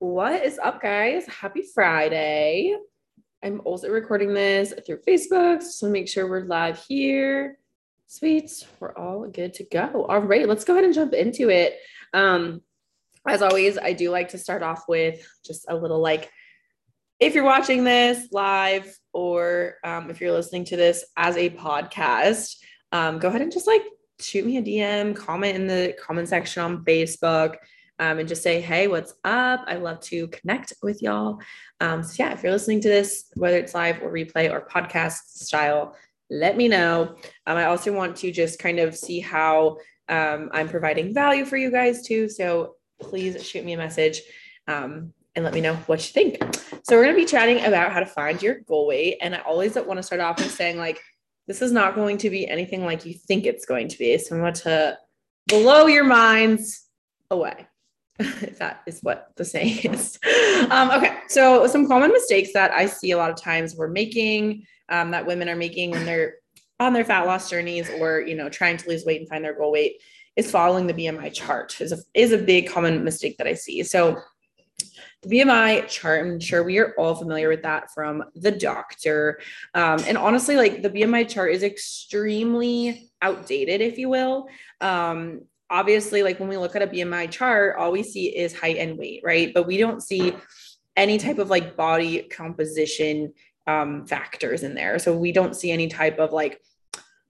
What is up, guys? Happy Friday. I'm also recording this through Facebook, so make sure we're live here. Sweet, we're all good to go. All right, let's go ahead and jump into it. Um, as always, I do like to start off with just a little like, if you're watching this live or um, if you're listening to this as a podcast, um, go ahead and just like shoot me a DM, comment in the comment section on Facebook um, and just say, hey, what's up? I love to connect with y'all. Um, so, yeah, if you're listening to this, whether it's live or replay or podcast style, let me know. Um, I also want to just kind of see how um, I'm providing value for you guys too. So, please shoot me a message um, and let me know what you think. So, we're going to be chatting about how to find your goal weight. And I always want to start off with saying, like, this is not going to be anything like you think it's going to be. So, I'm going to blow your minds away. If that is what the saying is. Um, okay, so some common mistakes that I see a lot of times we're making um, that women are making when they're on their fat loss journeys or you know trying to lose weight and find their goal weight is following the BMI chart is a, is a big common mistake that I see. So the BMI chart, I'm sure we are all familiar with that from the doctor. Um, and honestly, like the BMI chart is extremely outdated, if you will. Um, obviously like when we look at a BMI chart, all we see is height and weight, right? But we don't see any type of like body composition um, factors in there. So we don't see any type of like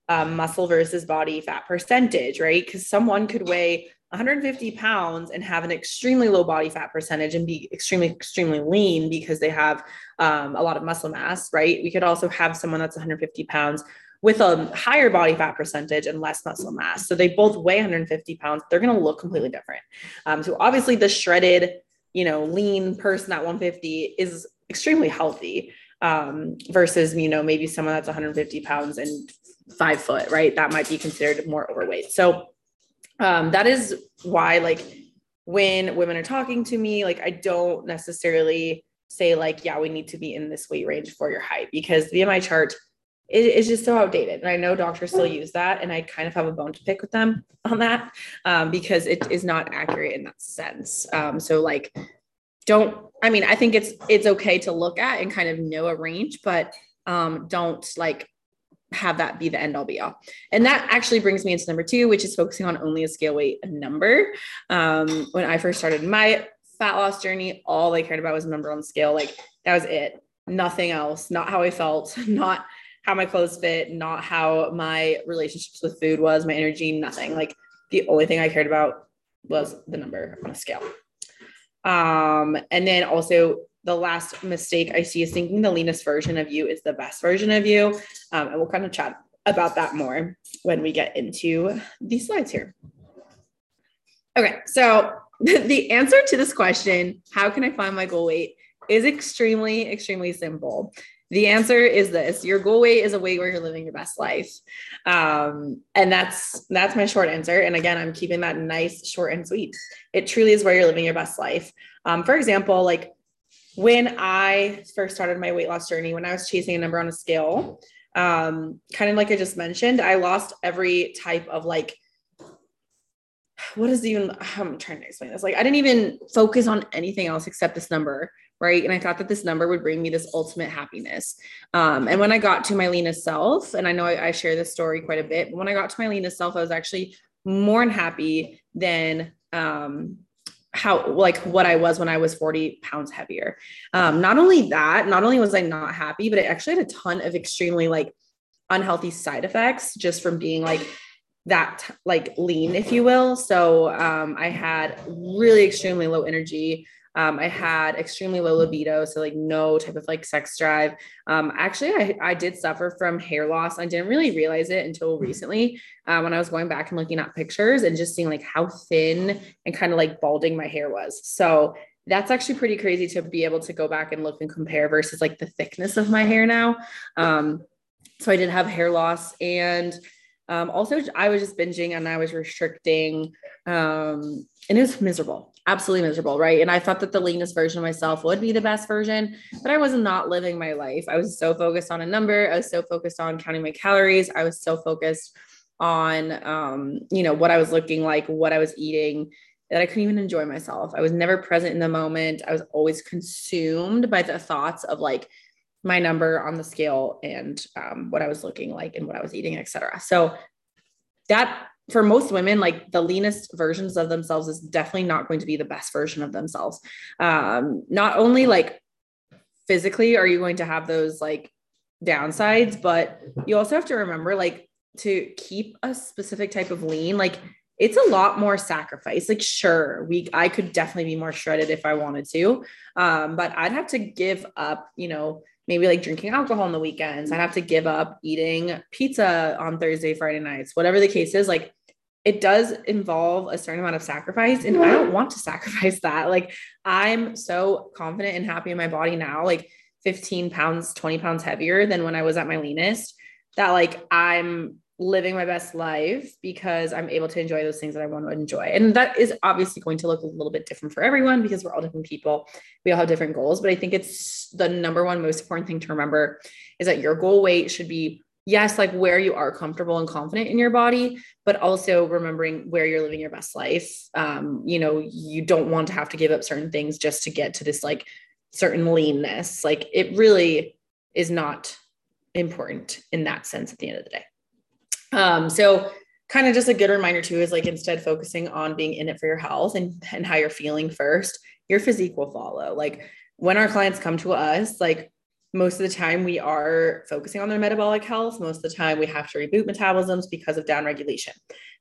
um, muscle versus body fat percentage, right? Because someone could weigh 150 pounds and have an extremely low body fat percentage and be extremely, extremely lean because they have um, a lot of muscle mass, right? We could also have someone that's 150 pounds with a higher body fat percentage and less muscle mass. So they both weigh 150 pounds. They're going to look completely different. Um, so obviously, the shredded, you know, lean person at 150 is extremely healthy um, versus, you know, maybe someone that's 150 pounds and five foot, right? That might be considered more overweight. So um, that is why, like, when women are talking to me, like, I don't necessarily say, like, yeah, we need to be in this weight range for your height because the BMI chart it, it's just so outdated. And I know doctors still use that, and I kind of have a bone to pick with them on that um, because it is not accurate in that sense. Um, so like, don't. I mean, I think it's it's okay to look at and kind of know a range, but um, don't like have that be the end all be all. And that actually brings me into number two, which is focusing on only a scale weight number. Um, when I first started my fat loss journey, all I cared about was number on the scale. Like that was it. Nothing else. Not how I felt. Not how my clothes fit, not how my relationships with food was, my energy, nothing. Like the only thing I cared about was the number on a scale. Um, and then also the last mistake I see is thinking the leanest version of you is the best version of you. Um, and we'll kind of chat about that more when we get into these slides here. Okay, so the answer to this question, how can I find my goal weight, is extremely, extremely simple. The answer is this: your goal weight is a weight where you're living your best life, um, and that's that's my short answer. And again, I'm keeping that nice, short, and sweet. It truly is where you're living your best life. Um, for example, like when I first started my weight loss journey, when I was chasing a number on a scale, um, kind of like I just mentioned, I lost every type of like what is even I'm trying to explain this. Like I didn't even focus on anything else except this number right? And I thought that this number would bring me this ultimate happiness. Um, and when I got to my leanest self, and I know I, I share this story quite a bit, but when I got to my leanest self, I was actually more unhappy than um, how like what I was when I was 40 pounds heavier. Um, not only that, not only was I not happy, but I actually had a ton of extremely like unhealthy side effects just from being like that like lean, if you will. So um, I had really extremely low energy. Um, I had extremely low libido, so like no type of like sex drive. Um, actually, I, I did suffer from hair loss. I didn't really realize it until recently uh, when I was going back and looking at pictures and just seeing like how thin and kind of like balding my hair was. So that's actually pretty crazy to be able to go back and look and compare versus like the thickness of my hair now. Um, so I did have hair loss and um, also I was just binging and I was restricting um, and it was miserable absolutely miserable, right? And I thought that the leanest version of myself would be the best version, but I was not living my life. I was so focused on a number. I was so focused on counting my calories. I was so focused on, um, you know, what I was looking like, what I was eating, that I couldn't even enjoy myself. I was never present in the moment. I was always consumed by the thoughts of like my number on the scale and um, what I was looking like and what I was eating, etc. So that for most women, like the leanest versions of themselves is definitely not going to be the best version of themselves. Um, not only like physically are you going to have those like downsides, but you also have to remember like to keep a specific type of lean, like it's a lot more sacrifice. Like, sure, we I could definitely be more shredded if I wanted to. Um, but I'd have to give up, you know, maybe like drinking alcohol on the weekends. I'd have to give up eating pizza on Thursday, Friday nights, whatever the case is. Like it does involve a certain amount of sacrifice. And I don't want to sacrifice that. Like I'm so confident and happy in my body now, like 15 pounds, 20 pounds heavier than when I was at my leanest, that like I'm living my best life because I'm able to enjoy those things that I want to enjoy. And that is obviously going to look a little bit different for everyone because we're all different people. We all have different goals. But I think it's the number one most important thing to remember is that your goal weight should be, yes, like where you are comfortable and confident in your body, but also remembering where you're living your best life. Um, you know, you don't want to have to give up certain things just to get to this like certain leanness. Like it really is not important in that sense at the end of the day. Um, so kind of just a good reminder too is like instead focusing on being in it for your health and, and how you're feeling first, your physique will follow. Like when our clients come to us, like most of the time we are focusing on their metabolic health. Most of the time we have to reboot metabolisms because of down regulation.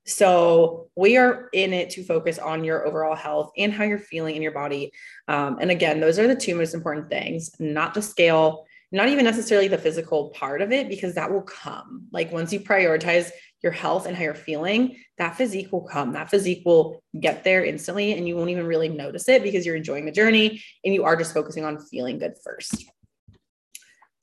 So we are in it to focus on your overall health and how you're feeling in your body. Um, and again, those are the two most important things, not the scale, not even necessarily the physical part of it, because that will come. Like once you prioritize your health and how you're feeling, that physique will come. That physique will get there instantly, and you won't even really notice it because you're enjoying the journey and you are just focusing on feeling good first.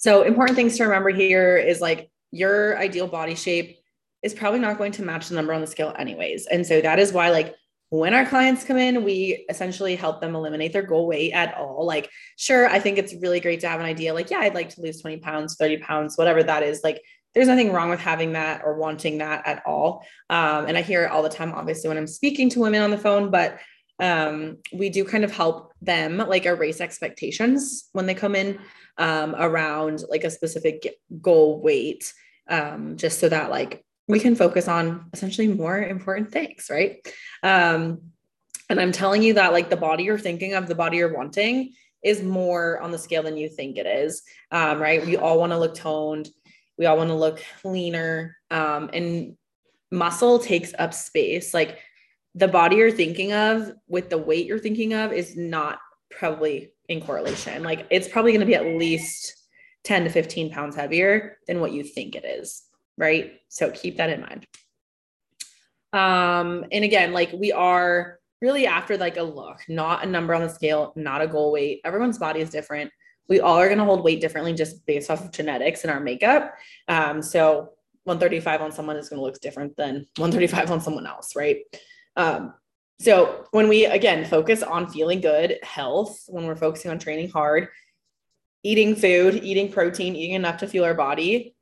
So, important things to remember here is like your ideal body shape is probably not going to match the number on the scale, anyways. And so, that is why, like, when our clients come in, we essentially help them eliminate their goal weight at all. Like, sure, I think it's really great to have an idea like, yeah, I'd like to lose 20 pounds, 30 pounds, whatever that is. Like, there's nothing wrong with having that or wanting that at all. Um, and I hear it all the time, obviously, when I'm speaking to women on the phone, but um, we do kind of help them like erase expectations when they come in um, around like a specific goal weight, um, just so that like we can focus on essentially more important things, right? Um, and I'm telling you that like the body you're thinking of, the body you're wanting is more on the scale than you think it is, um, right? We all want to look toned, we all want to look leaner, um, and muscle takes up space. Like the body you're thinking of with the weight you're thinking of is not probably in correlation. Like it's probably going to be at least 10 to 15 pounds heavier than what you think it is right? So keep that in mind. Um, and again, like we are really after like a look, not a number on the scale, not a goal weight. Everyone's body is different. We all are going to hold weight differently just based off of genetics and our makeup. Um, so 135 on someone is going to look different than 135 on someone else, right? Um, so when we again focus on feeling good, health, when we're focusing on training hard, eating food, eating protein, eating enough to fuel our body,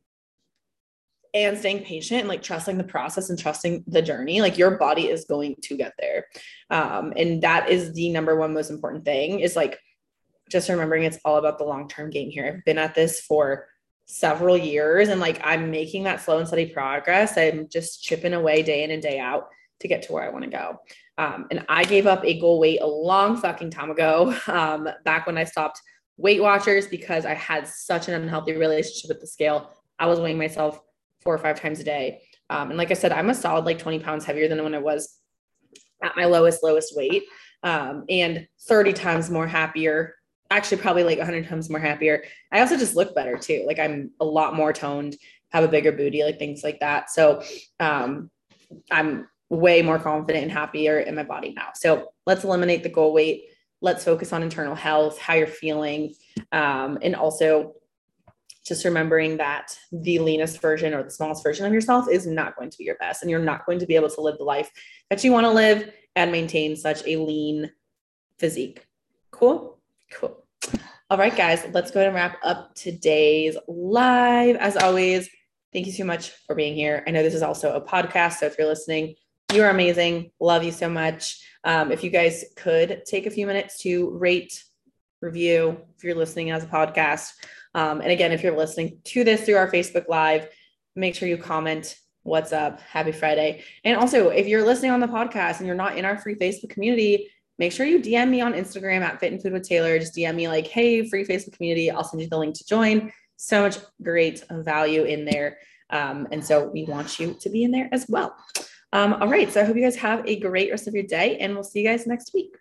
and staying patient and like trusting the process and trusting the journey like your body is going to get there. Um, and that is the number one most important thing is like just remembering it's all about the long term game here. I've been at this for several years and like i'm making that slow and steady progress. I'm just chipping away day in and day out to get to where i want to go um, and i gave up a goal weight a long fucking time ago um, back when i stopped weight watchers because i had such an unhealthy relationship with the scale i was weighing myself four or five times a day. Um, and like I said, I'm a solid like 20 pounds heavier than when I was at my lowest, lowest weight, um, and 30 times more happier. Actually, probably like 100 times more happier. I also just look better too. Like I'm a lot more toned, have a bigger booty, like things like that. So um, I'm way more confident and happier in my body now. So let's eliminate the goal weight. Let's focus on internal health, how you're feeling, um, and also just remembering that the leanest version or the smallest version of yourself is not going to be your best and you're not going to be able to live the life that you want to live and maintain such a lean physique. Cool? Cool. All right, guys, let's go ahead and wrap up today's live. As always, thank you so much for being here. I know this is also a podcast, so if you're listening, You are amazing. Love you so much. Um, if you guys could take a few minutes to rate, review, if you're listening as a podcast. Um, and again, if you're listening to this through our Facebook Live, make sure you comment what's up. Happy Friday. And also, if you're listening on the podcast and you're not in our free Facebook community, make sure you DM me on Instagram at Fit and Food with Taylor. Just DM me like, hey, free Facebook community. I'll send you the link to join. So much great value in there. Um, and so we want you to be in there as well. Um, all right. So I hope you guys have a great rest of your day and we'll see you guys next week.